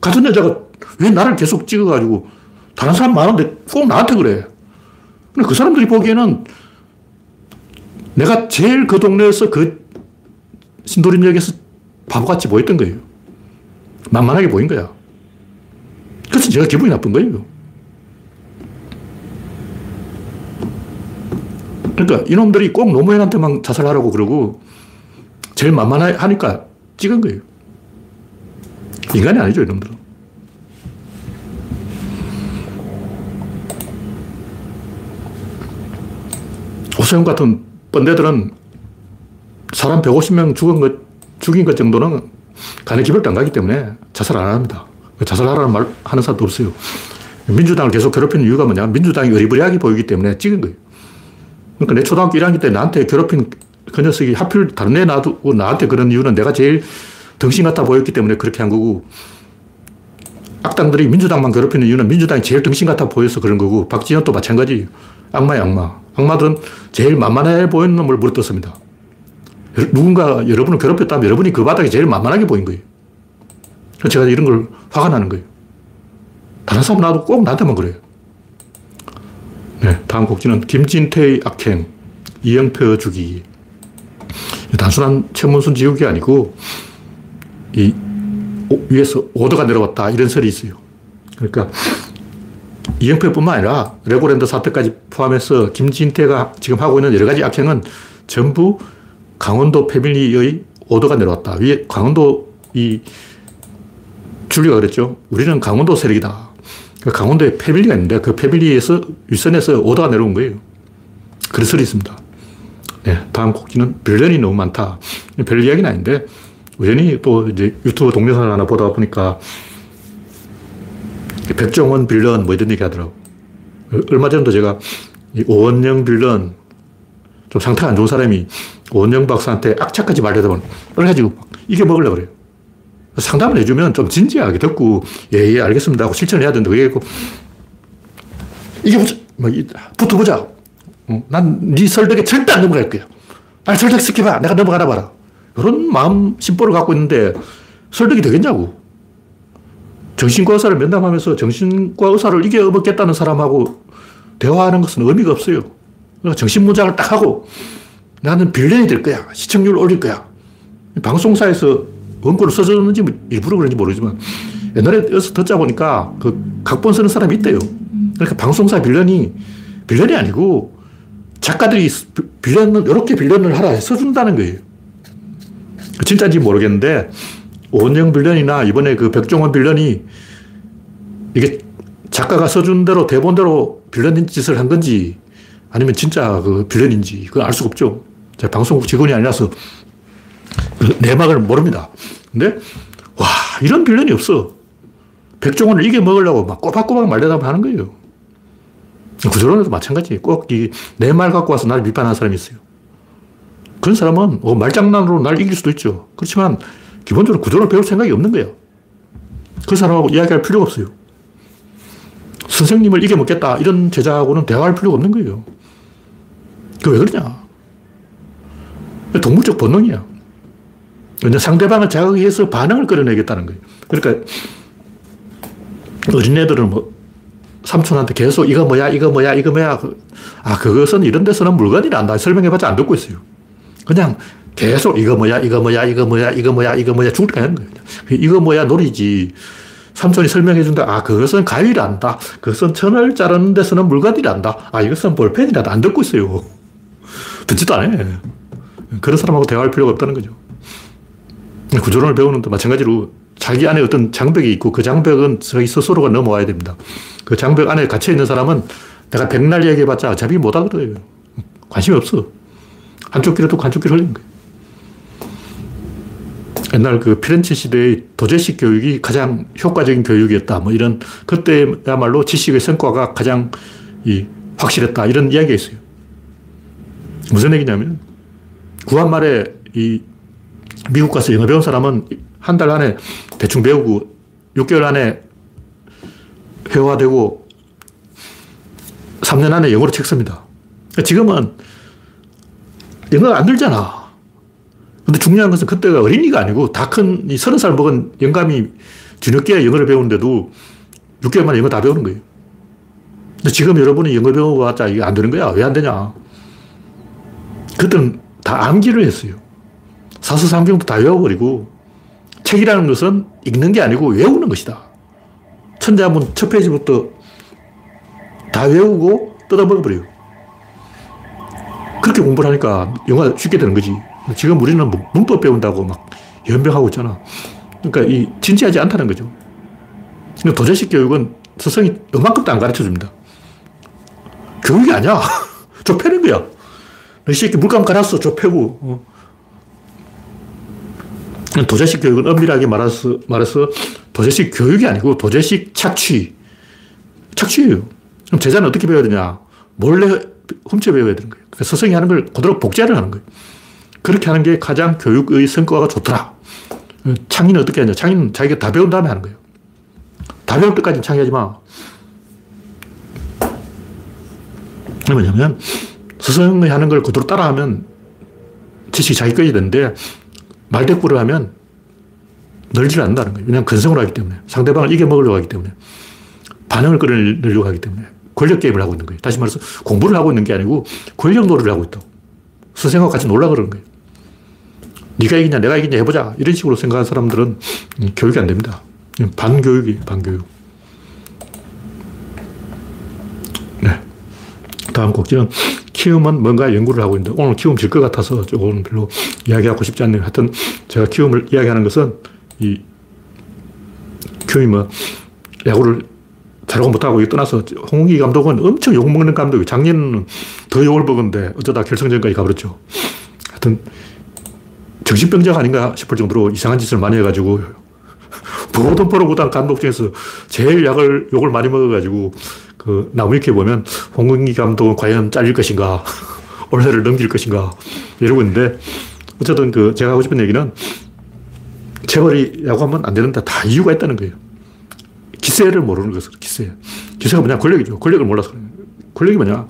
같은 여자가 왜 나를 계속 찍어가지고 다른 사람 많은데 꼭 나한테 그래. 근데 그 사람들이 보기에는 내가 제일 그 동네에서 그 신도림역에서 바보같이 보였던 거예요. 만만하게 보인 거야. 그래서 제가 기분이 나쁜 거예요. 그러니까 이놈들이 꼭 노무현한테만 자살하라고 그러고 제일 만만하니까 찍은 거예요. 인간이 아니죠, 이놈들은. 오세훈 같은 뻔대들은 사람 150명 죽은 것, 죽인 것 정도는 간에 기별도 안 가기 때문에 자살 안 합니다. 자살하라는 말 하는 사람도 없어요. 민주당을 계속 괴롭히는 이유가 뭐냐? 민주당이 어리버리하게 보이기 때문에 찍은 거예요. 그러니까 내 초등학교 1학년 때 나한테 괴롭힌 그 녀석이 하필 다른 애 놔두고 나한테 그런 이유는 내가 제일 덩신 같아 보였기 때문에 그렇게 한 거고 악당들이 민주당만 괴롭히는 이유는 민주당이 제일 덩신 같아 보여서 그런 거고 박지원도 마찬가지 악마야 악마. 악마들은 제일 만만해 보이는 놈을 물어뜯습니다. 누군가 여러분을 괴롭혔다면 여러분이 그 바닥이 제일 만만하게 보인 거예요. 제가 이런 걸 화가 나는 거예요. 다른 사람 나도 꼭 나한테만 그래요. 네, 다음 곡지는 김진태의 악행, 이영표 주기. 단순한 천문순 지우기 아니고, 이 위에서 오더가 내려왔다. 이런 설이 있어요. 그러니까, 이영표뿐만 아니라 레고랜드 사태까지 포함해서 김진태가 지금 하고 있는 여러 가지 악행은 전부 강원도 패밀리의 오더가 내려왔다. 위에 강원도 이 줄리가 그랬죠. 우리는 강원도 세력이다. 그 강원도에 패밀리가 있는데 그 패밀리에서 윗선에서 오더가 내려온 거예요. 설이 있습니다. 네, 다음 곡지는 빌런이 너무 많다. 별 이야기는 아닌데 우연히 또 이제 유튜브 동영상을 하나 보다 보니까 백종원 빌런 뭐 이런 얘기 하더라고. 얼마 전도 제가 오원영 빌런 좀 상태가 안 좋은 사람이 오 원영 박사한테 악착같이 말하다 그래가지고 이게 먹으려고 그래요. 상담을 해주면 좀 진지하게 듣고 예, 예, 알겠습니다 하고 실천을 해야 된다. 그게 이게 보자. 뭐, 붙어보자. 어, 난네 설득에 절대 안 넘어갈 거야. 날 설득시켜봐. 내가 넘어가나 봐라. 그런 마음, 심보를 갖고 있는데 설득이 되겠냐고. 정신과 의사를 면담하면서 정신과 의사를 이겨먹겠다는 사람하고 대화하는 것은 의미가 없어요. 정신문장을 딱 하고 나는 빌런이 될 거야. 시청률 올릴 거야. 방송사에서 원고를 써줬는지 일부러 그런지 모르지만 옛날에 여기서 듣자 보니까 그 각본 쓰는 사람이 있대요. 그러니까 방송사 빌런이 빌런이 아니고 작가들이 빌런을 이렇게 빌런을 하라 써준다는 거예요. 진짜인지 모르겠는데 오은영 빌런이나 이번에 그 백종원 빌런이 이게 작가가 써준 대로 대본대로 빌런 짓을 한 건지 아니면 진짜 그 빌런인지 그건 알 수가 없죠. 제가 방송국 직원이 아니라서 그 내막을 모릅니다. 근데 와 이런 빌런이 없어. 백종원을 이겨 먹으려고 막 꼬박꼬박 말대답 하는 거예요. 구조론에도 마찬가지. 꼭내말 갖고 와서 나를 비판하는 사람이 있어요. 그런 사람은 어, 말장난으로 날 이길 수도 있죠. 그렇지만 기본적으로 구조를 배울 생각이 없는 거예요. 그 사람하고 이야기할 필요가 없어요. 선생님을 이겨먹겠다. 이런 제자하고는 대화할 필요가 없는 거예요. 그 왜 그러냐? 동물적 본능이야. 근데 상대방을 자극해서 반응을 끌어내겠다는 거예요. 그러니까 어린애들은 뭐 삼촌한테 계속 이거 뭐야, 이거 뭐야, 이거 뭐야. 아, 그것은 이런 데서는 물건이란다. 설명해봤자 안 듣고 있어요. 그냥 계속 이거 뭐야, 이거 뭐야, 이거 뭐야, 이거 뭐야, 이거 뭐야 죽을 때 하는 거예요. 이거 뭐야 놀이지. 삼촌이 설명해준다. 아, 그것은 가위란다. 그것은 천을 자르는 데서는 물건이란다. 아, 이것은 볼펜이란다. 안 듣고 있어요. 듣지도 않아. 그런 사람하고 대화할 필요가 없다는 거죠. 구조론을 배우는 데 마찬가지로 자기 안에 어떤 장벽이 있고 그 장벽은 자기 스스로가 넘어와야 됩니다. 그 장벽 안에 갇혀있는 사람은 내가 백날 얘기해봤자 어차피 못 하거든요. 관심이 없어. 한쪽 귀로 듣고 한쪽 귀로 흘리는 거예요. 옛날 그 피렌체 시대의 도제식 교육이 가장 효과적인 교육이었다. 뭐 이런, 그때야말로 지식의 성과가 가장 이 확실했다. 이런 이야기가 있어요. 무슨 얘기냐면, 구한 말에 이 미국 가서 영어 배운 사람은 한 달 안에 대충 배우고 6개월 안에 회화되고 3년 안에 영어로 책 씁니다. 지금은 영어가 안 들잖아. 근데 중요한 것은 그때가 어린이가 아니고 다 큰, 서른 살 먹은 영감이 뒤늦게 영어를 배우는데도 6개월 만에 영어 다 배우는 거예요. 근데 지금 여러분이 영어 배워봤자 이게 안 되는 거야. 왜 안 되냐. 그때는 다 암기를 했어요. 사서상경도 다 외워버리고 책이라는 것은 읽는 게 아니고 외우는 것이다. 천재 한번 첫 페이지부터 다 외우고 뜯어먹어버려요. 그렇게 공부를 하니까 영어가 쉽게 되는 거지. 지금 우리는 뭐 문법 배운다고 막 연병하고 있잖아. 그러니까 이 진지하지 않다는 거죠. 도제식 교육은 스승이 이만큼도 안 가르쳐 줍니다. 교육이 아니야. [LAUGHS] 좁혀는 거야. 이 새끼 물감 갈았어. 좁혀고. 어. 도제식 교육은 엄밀하게 말해서, 말해서 도제식 교육이 아니고 도제식 착취. 착취예요. 그럼 제자는 어떻게 배워야 되냐? 몰래 훔쳐 배워야 되는 거예요. 그러니까 스승이 하는 걸 그대로 복제를 하는 거예요. 그렇게 하는 게 가장 교육의 성과가 좋더라. 창의는 어떻게 하냐? 창의는 자기가 다 배운 다음에 하는 거예요. 다 배울 때까지는 창의하지 마. 뭐냐면, 스승이 하는 걸 그대로 따라하면 지식이 자기 거야 되는데 말대꾸를 하면 늘지를 않는다는 거예요. 왜냐하면 근성으로 하기 때문에. 상대방을 이겨먹으려고 하기 때문에. 반응을 끌어내려고 하기 때문에. 권력 게임을 하고 있는 거예요. 다시 말해서 공부를 하고 있는 게 아니고 권력 놀이를 하고 있다고. 선생하고 같이 놀라 그러는 거예요. 네가 이기냐, 내가 이기냐 해보자. 이런 식으로 생각하는 사람들은 교육이 안 됩니다. 반교육이 반교육. 네. 다음 곡지는 키움은 뭔가 연구를 하고 있는데 오늘 키움 질 것 같아서 조금 별로 이야기하고 싶지 않네요. 하여튼 제가 키움을 이야기하는 것은 이 키움이 뭐 야구를 잘하고 못하고 떠나서 홍기 감독은 엄청 욕먹는 감독이 작년은 더 욕을 먹었는데 어쩌다 결승전까지 가버렸죠. 하여튼 정신병자 아닌가 싶을 정도로 이상한 짓을 많이 해가지고 [LAUGHS] 모든 프로구단 감독 중에서 제일 약을, 욕을 많이 먹어가지고 그 나무위키에 보면 홍근기 감독은 과연 잘릴 것인가 [LAUGHS] 올해를 넘길 것인가 이러고 있는데 어쨌든 그 제가 하고 싶은 얘기는 재벌이 야구하면 안 되는데 다 이유가 있다는 거예요. 기세를 모르는 것을 기세. 기세가 뭐냐 권력이죠. 권력을 몰라서. 권력이 뭐냐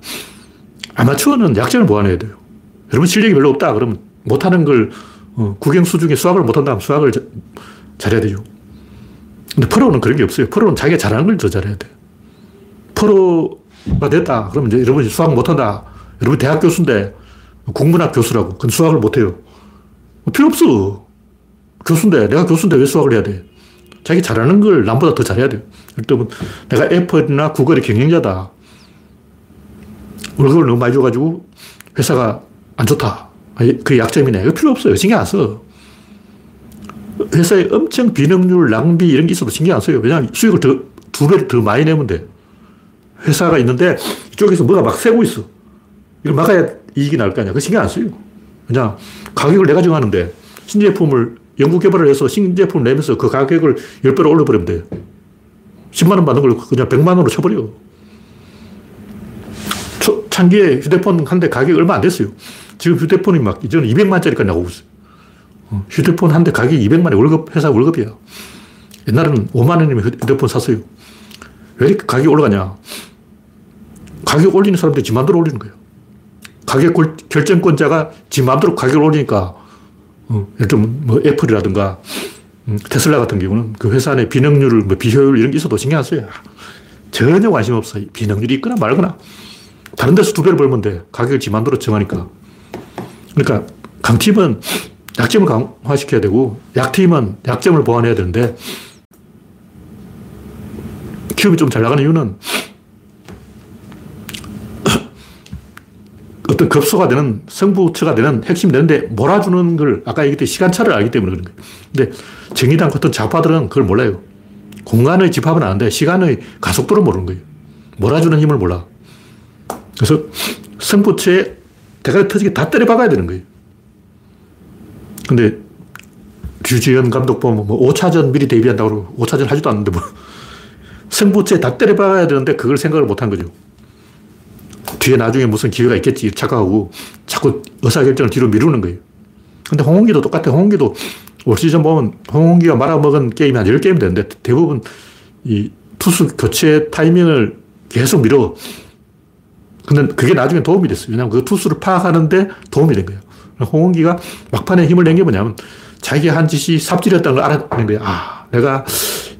아마추어는 약점을 보완해야 돼요. 여러분 실력이 별로 없다 그러면 못하는 걸 어, 국영수 중에 수학을 못한다면 수학을 자, 잘해야 되죠. 근데 프로는 그런 게 없어요. 프로는 자기가 잘하는 걸 더 잘해야 돼요. 프로가 됐다. 그러면 이제 여러분이 수학 못한다. 여러분 대학 교수인데 국문학 교수라고. 근데 수학을 못해요. 필요 없어. 교수인데, 내가 교수인데 왜 수학을 해야 돼? 자기 잘하는 걸 남보다 더 잘해야 돼요. 그러면 내가 애플이나 구글의 경영자다. 월급을 너무 많이 줘가지고 회사가 안 좋다. 그 약점이네. 이거 필요 없어요. 신경 안 써. 회사에 엄청 비능률, 낭비 이런 게 있어도 신경 안 써요. 왜냐하면 수익을 더, 두 배를 더 많이 내면 돼. 회사가 있는데 이쪽에서 뭐가 막 새고 있어. 이걸 막아야 이익이 날 거 아니야. 그 신경 안 써요. 그냥 가격을 내가 정하는데 신제품을 연구 개발을 해서 신제품을 내면서 그 가격을 10배로 올려버리면 돼. 10만원 받는 걸 그냥 100만원으로 쳐버려. 초, 창기에 휴대폰 한 대 가격이 얼마 안 됐어요. 지금 휴대폰이 막 이제는 200만짜리까지 나오고 있어요. 어, 휴대폰 한 대 가격이 200만원 월급, 회사 월급이야. 옛날에는 5만원이면 휴대폰 샀어요. 왜 이렇게 가격이 올라가냐? 가격 올리는 사람들이 지 마음대로 올리는 거예요. 가격 결정권자가 지 마음대로 가격을 올리니까, 어, 예를 들면 뭐 애플이라든가, 음, 테슬라 같은 경우는 그 회사 내 비능률, 뭐 비효율 이런 게 있어도 신경 안 써요. 전혀 관심 없어. 비능률이 있거나 말거나. 다른 데서 두 배를 벌면 돼. 가격을 지 마음대로 정하니까. 그러니까 강팀은 약점을 강화시켜야 되고 약팀은 약점을 보완해야 되는데 키움이 좀 잘 나가는 이유는 어떤 급소가 되는 성부처가 되는 핵심이 되는데 몰아주는 걸 아까 얘기했듯이 시간차를 알기 때문에 그런 거예요. 근데 정의당 같은 좌파들은 그걸 몰라요. 공간의 집합은 아는데 시간의 가속도를 모르는 거예요. 몰아주는 힘을 몰라. 그래서 성부처에 대가리 터지게 다 때려 박아야 되는 거예요. 근데 류지현 감독 보면 뭐 5차전 미리 데뷔한다고 그러고 5차전 하지도 않는데 뭐 [LAUGHS] 승부처에 다 때려 박아야 되는데 그걸 생각을 못 한 거죠. 뒤에 나중에 무슨 기회가 있겠지 착각하고 자꾸 의사결정을 뒤로 미루는 거예요. 근데 홍홍기도 똑같아. 홍홍기도 올 시즌 보면 홍홍기가 말아먹은 게임이 한 10게임 되는데 대부분 이 투수 교체 타이밍을 계속 미뤄. 근데 그게 나중에 도움이 됐어요. 왜냐하면 그 투수를 파악하는데 도움이 된 거예요. 홍원기가 막판에 힘을 낸 게 뭐냐면 자기가 한 짓이 삽질이었다는 걸 알아낸 거예요. 아, 내가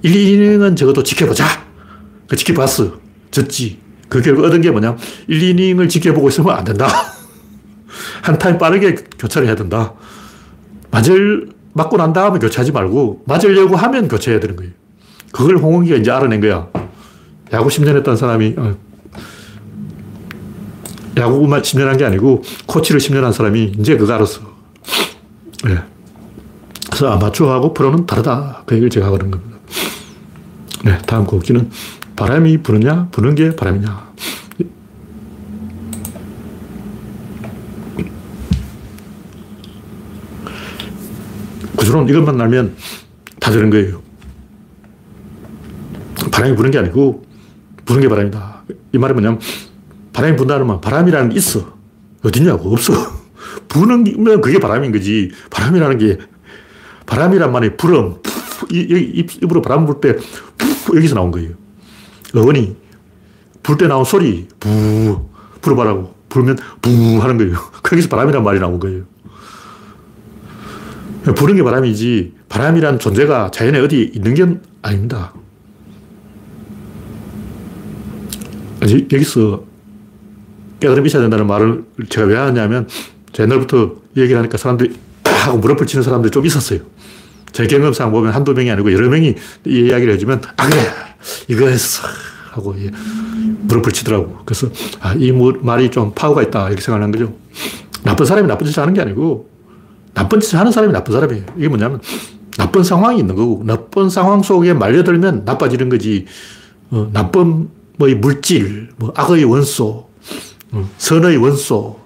1, 2이닝은 적어도 지켜보자. 그 지켜봤어. 졌지. 그 결과 얻은 게 뭐냐. 1, 2이닝을 지켜보고 있으면 안 된다. [LAUGHS] 한 타임 빠르게 교차를 해야 된다. 맞을, 맞고 난 다음에 교체하지 말고 맞으려고 하면 교체해야 되는 거예요. 그걸 홍원기가 이제 알아낸 거야. 야구 10년 했던 사람이 어, 야구만 10년 한 게 아니고 코치를 10년 한 사람이 이제 그거 알았어. 네. 그래서 아마추어하고 프로는 다르다. 그 얘기를 제가 하는 겁니다. 네, 다음 곡지는 바람이 부느냐, 부는 게 바람이냐. 구조론 이것만 알면 다 되는 거예요. 바람이 부는 게 아니고 부는 게 바람이다. 이 말은 뭐냐면 바람이 분다는 말, 바람이라는 게 있어. 어딨냐고, 없어. [LAUGHS] 부는 그게 바람인 거지. 바람이라는 게, 바람이란 말이 불음, 입, 으로 바람 불 때, 여기서 나온 거예요. 어원이, 불 때 나온 소리, 부, 불어봐라고. 불면 부 하는 거예요. [LAUGHS] 거기서 바람이란 말이 나온 거예요. 부는 게 바람이지 바람이란 존재가 자연에 어디 있는 게 아닙니다. 여기서 깨달음 있어야 된다는 말을 제가 왜 하냐면 옛날부터 얘기를 하니까 사람들이 하고 무릎을 치는 사람들이 좀 있었어요. 제 경험상 보면 한두 명이 아니고 여러 명이 이 이야기를 해주면 아 그래 이거 했어 하고 무릎을 치더라고. 그래서 아, 이 말이 좀 파워가 있다 이렇게 생각하는 거죠. 나쁜 사람이 나쁜 짓을 하는 게 아니고 나쁜 짓을 하는 사람이 나쁜 사람이에요. 이게 뭐냐면 나쁜 상황이 있는 거고 나쁜 상황 속에 말려들면 나빠지는 거지. 어, 나쁜 뭐 물질, 뭐 악의 원소, 어, 선의 원소,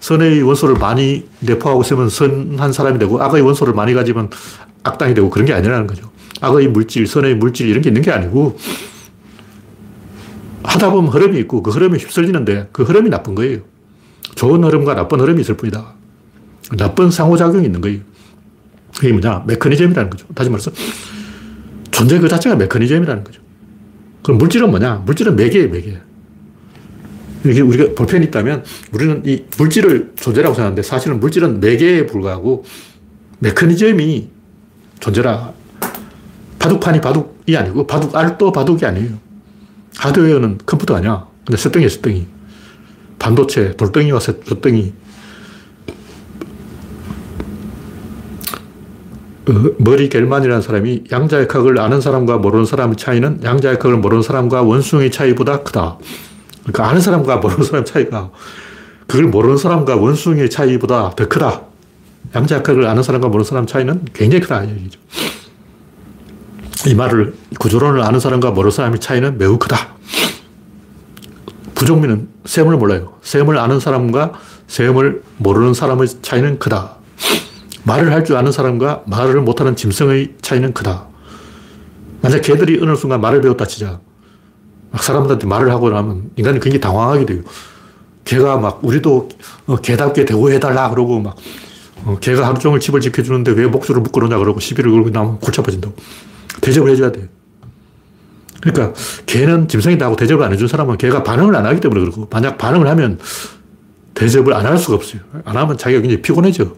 선의 원소를 많이 내포하고 있으면 선한 사람이 되고 악의 원소를 많이 가지면 악당이 되고 그런 게 아니라는 거죠. 악의 물질, 선의 물질 이런 게 있는 게 아니고 하다 보면 흐름이 있고 그 흐름에 휩쓸리는데 그 흐름이 나쁜 거예요. 좋은 흐름과 나쁜 흐름이 있을 뿐이다. 나쁜 상호작용이 있는 거예요. 그게 뭐냐? 메커니즘이라는 거죠. 다시 말해서 존재 그 자체가 메커니즘이라는 거죠. 그럼 물질은 뭐냐? 물질은 매개예요, 매개. 이게 우리가 볼펜이 있다면 우리는 이 물질을 존재라고 생각하는데 사실은 물질은 매개에 불과하고 메커니즘이 존재라. 바둑판이 바둑이 아니고 바둑 알도 바둑이 아니에요. 하드웨어는 컴퓨터 아니야. 근데 쇠덩이에 쇠덩이. 반도체, 돌덩이와 쇠덩이. 어, 머리 겔만이라는 사람이 양자의 각을 아는 사람과 모르는 사람의 차이는 양자의 각을 모르는 사람과 원숭이 차이보다 크다. 그러니까 아는 사람과 모르는 사람의 차이가 그걸 모르는 사람과 원숭이의 차이보다 더 크다. 양자의 각을 아는 사람과 모르는 사람 차이는 굉장히 크다. 얘기죠. 이 말을 구조론을 아는 사람과 모르는 사람의 차이는 매우 크다. 부정민은 셈을 몰라요. 셈을 아는 사람과 셈을 모르는 사람의 차이는 크다. 말을 할 줄 아는 사람과 말을 못하는 짐승의 차이는 크다. 만약 개들이 어느 순간 말을 배웠다 치자. 막 사람들한테 말을 하고 나면 인간이 굉장히 당황하게 돼요. 개가 막 우리도 어, 개답게 대우해달라 그러고 막 어, 개가 하루 종일 집을 지켜주는데 왜 목줄을 묶어놓냐 그러고 시비를 걸고 나면 골치 아파진다고. 대접을 해줘야 돼요. 그러니까 개는 짐승이다 하고 대접을 안 해준 사람은 개가 반응을 안 하기 때문에 그렇고 만약 반응을 하면 대접을 안 할 수가 없어요. 안 하면 자기가 굉장히 피곤해져.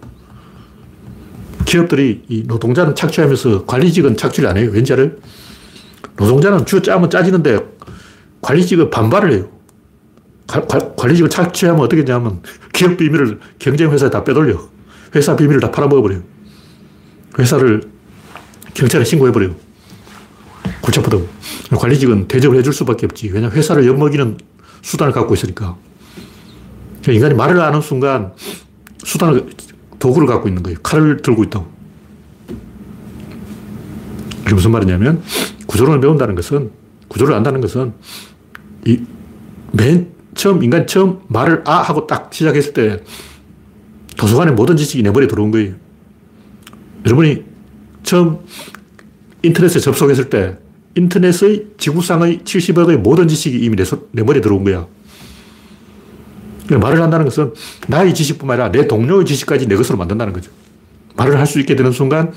기업들이 이 노동자는 착취하면서 관리직은 착취를 안 해요. 왠지 알아요? 노동자는 주 짜면 짜지는데 관리직은 반발을 해요. 관, 관리직을 착취하면 어떻게 되냐면 기업 비밀을 경쟁 회사에 다 빼돌려. 회사 비밀을 다 팔아먹어버려요. 회사를 경찰에 신고해버려요. 아프다고. 관리직은 대접을 해줄 수밖에 없지. 왜냐 회사를 엿먹이는 수단을 갖고 있으니까. 그러니까 인간이 말을 하는 순간 수단을 도구를 갖고 있는 거예요. 칼을 들고 있다고. 이게 무슨 말이냐면 구조론을 배운다는 것은 구조를 안다는 것은 이 맨 처음 인간 처음 말을 아 하고 딱 시작했을 때 도서관에 모든 지식이 내 머리에 들어온 거예요. 여러분이 처음 인터넷에 접속했을 때 인터넷의 지구상의 70억의 모든 지식이 이미 내, 내 머리에 들어온 거야. 말을 한다는 것은 나의 지식뿐만 아니라 내 동료의 지식까지 내 것으로 만든다는 거죠. 말을 할 수 있게 되는 순간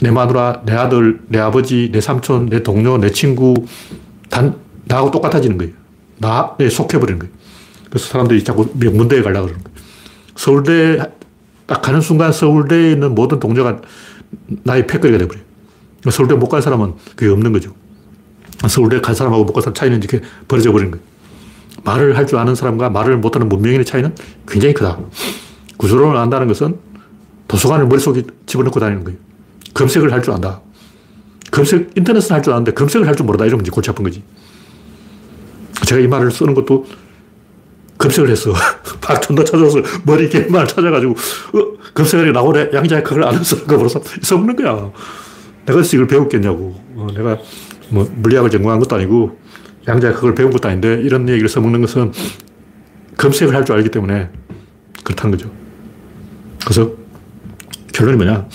내 마누라, 내 아들, 내 아버지, 내 삼촌, 내 동료, 내 친구 단 나하고 똑같아지는 거예요. 나에 속해버리는 거예요. 그래서 사람들이 자꾸 명문대에 가려고 그러는 거예요. 서울대 딱 가는 순간 서울대에 있는 모든 동료가 나의 패거리가 돼버려요. 서울대 못 간 사람은 그게 없는 거죠. 서울대 간 사람하고 못 간 사람 차이는 이렇게 벌어져 버리는 거예요. 말을 할 줄 아는 사람과 말을 못하는 문명인의 차이는 굉장히 크다. 구조론을 안다는 것은 도서관을 머릿속에 집어넣고 다니는 거예요. 검색을 할 줄 안다. 검색, 인터넷은 할 줄 아는데 검색을 할 줄 모르다. 이러면 이제 골치 아픈 거지. 제가 이 말을 쓰는 것도 검색을 했어. [LAUGHS] 막 존나 찾아서 머리 개말 찾아가지고, 어, 검색을 나오네. 양자의 극을 아는 사람과 벌써 써먹는 거야. 내가 이걸 배웠겠냐고. 어, 내가 뭐 물리학을 전공한 것도 아니고, 양자의 극을 배운 것도 아닌데, 이런 얘기를 써먹는 것은 검색을 할 줄 알기 때문에 그렇다는 거죠. 그래서 결론이 뭐냐.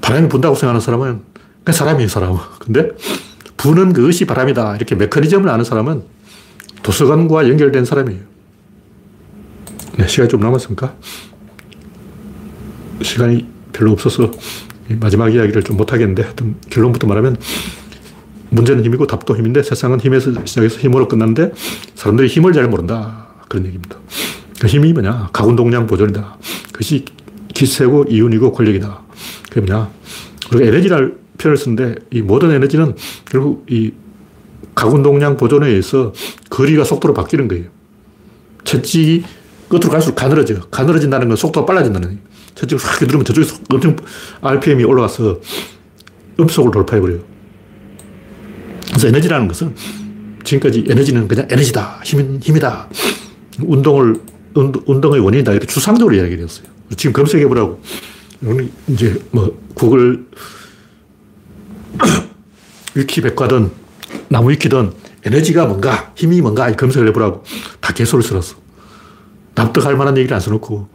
바람이 분다고 생각하는 사람은 그냥 사람이에요, 사람. 근데 부는 그것이 바람이다. 이렇게 메커니즘을 아는 사람은 도서관과 연결된 사람이에요. 네, 시간이 좀 남았습니까? 시간이 별로 없어서 마지막 이야기를 좀 못하겠는데, 하여튼 결론부터 말하면 문제는 힘이고 답도 힘인데 세상은 힘에서 시작해서 힘으로 끝났는데 사람들이 힘을 잘 모른다. 그런 얘기입니다. 그 힘이 뭐냐? 가군동량 보존이다. 그것이 기세고 이윤이고 권력이다. 그게 뭐냐. 우리가 에너지를 표현을 쓰는데 이 모든 에너지는 결국 이 가군동량 보존에 의해서 거리가 속도로 바뀌는 거예요. 채찍이 끝으로 갈수록 가늘어져요. 가늘어진다는 건 속도가 빨라진다는 거예요. 채찍을 확 누르면 저쪽에서 엄청 RPM이 올라가서 음속을 돌파해버려요. 그래서 에너지라는 것은 지금까지 에너지는 그냥 에너지다. 힘, 힘이다. 운동을, 운동의 원인이다. 이렇게 추상적으로 이야기를 했어요. 지금 검색해보라고. 이제 뭐, 구글, [COUGHS] 위키 백과든, 나무 위키든, 에너지가 뭔가, 힘이 뭔가, 검색을 해보라고. 다 개소를 써놨어. 납득할 만한 얘기를 안 써놓고,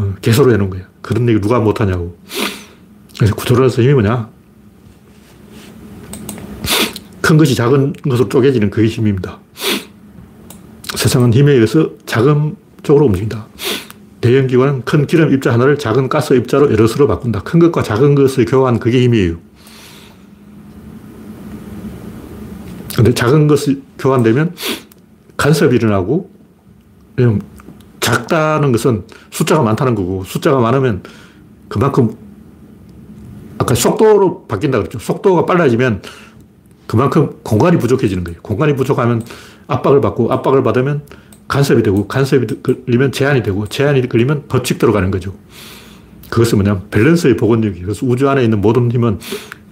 어, 개소를 해놓은 거야. 그런 얘기 누가 못하냐고. 그래서 구조론에서 힘이 뭐냐? 큰 것이 작은 것으로 쪼개지는 그게 힘입니다. 세상은 힘에 의해서 작은 쪽으로 움직인다. 대형 기관은 큰 기름 입자 하나를 작은 가스 입자로 여럿으로 바꾼다. 큰 것과 작은 것의 교환, 그게 힘이에요. 근데 작은 것이 교환되면 간섭이 일어나고, 작다는 것은 숫자가 많다는 거고, 숫자가 많으면 그만큼, 아까 속도로 바뀐다 그랬죠. 속도가 빨라지면 그만큼 공간이 부족해지는 거예요. 공간이 부족하면 압박을 받고 압박을 받으면 간섭이 되고 간섭이 걸리면 제한이 되고 제한이 걸리면 법칙 들어가는 거죠. 그것은 뭐냐면 밸런스의 복원력이에요. 그래서 우주 안에 있는 모든 힘은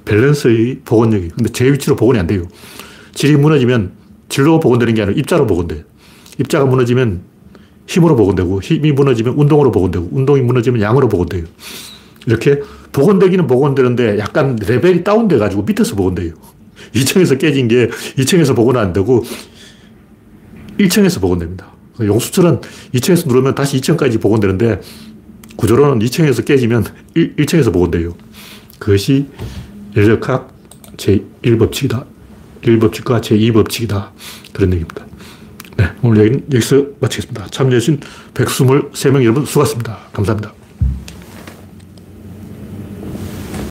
밸런스의 복원력이에요. 근데 제 위치로 복원이 안 돼요. 질이 무너지면 질로 복원되는 게 아니라 입자로 복원돼요. 입자가 무너지면 힘으로 복원되고 힘이 무너지면 운동으로 복원되고 운동이 무너지면 양으로 복원돼요. 이렇게 복원되기는 복원되는데 약간 레벨이 다운돼 가지고 밑에서 복원돼요. 2층에서 깨진 게 2층에서 복원 안 되고 1층에서 복원됩니다. 용수철은 2층에서 누르면 다시 2층까지 복원되는데 구조로는 2층에서 깨지면 1, 1층에서 복원돼요. 그것이 열역학 제1법칙이다. 1법칙과 제2법칙이다. 그런 얘기입니다. 네, 오늘 여기는 여기서 마치겠습니다. 참여해주신 123명 여러분 수고하셨습니다. 감사합니다.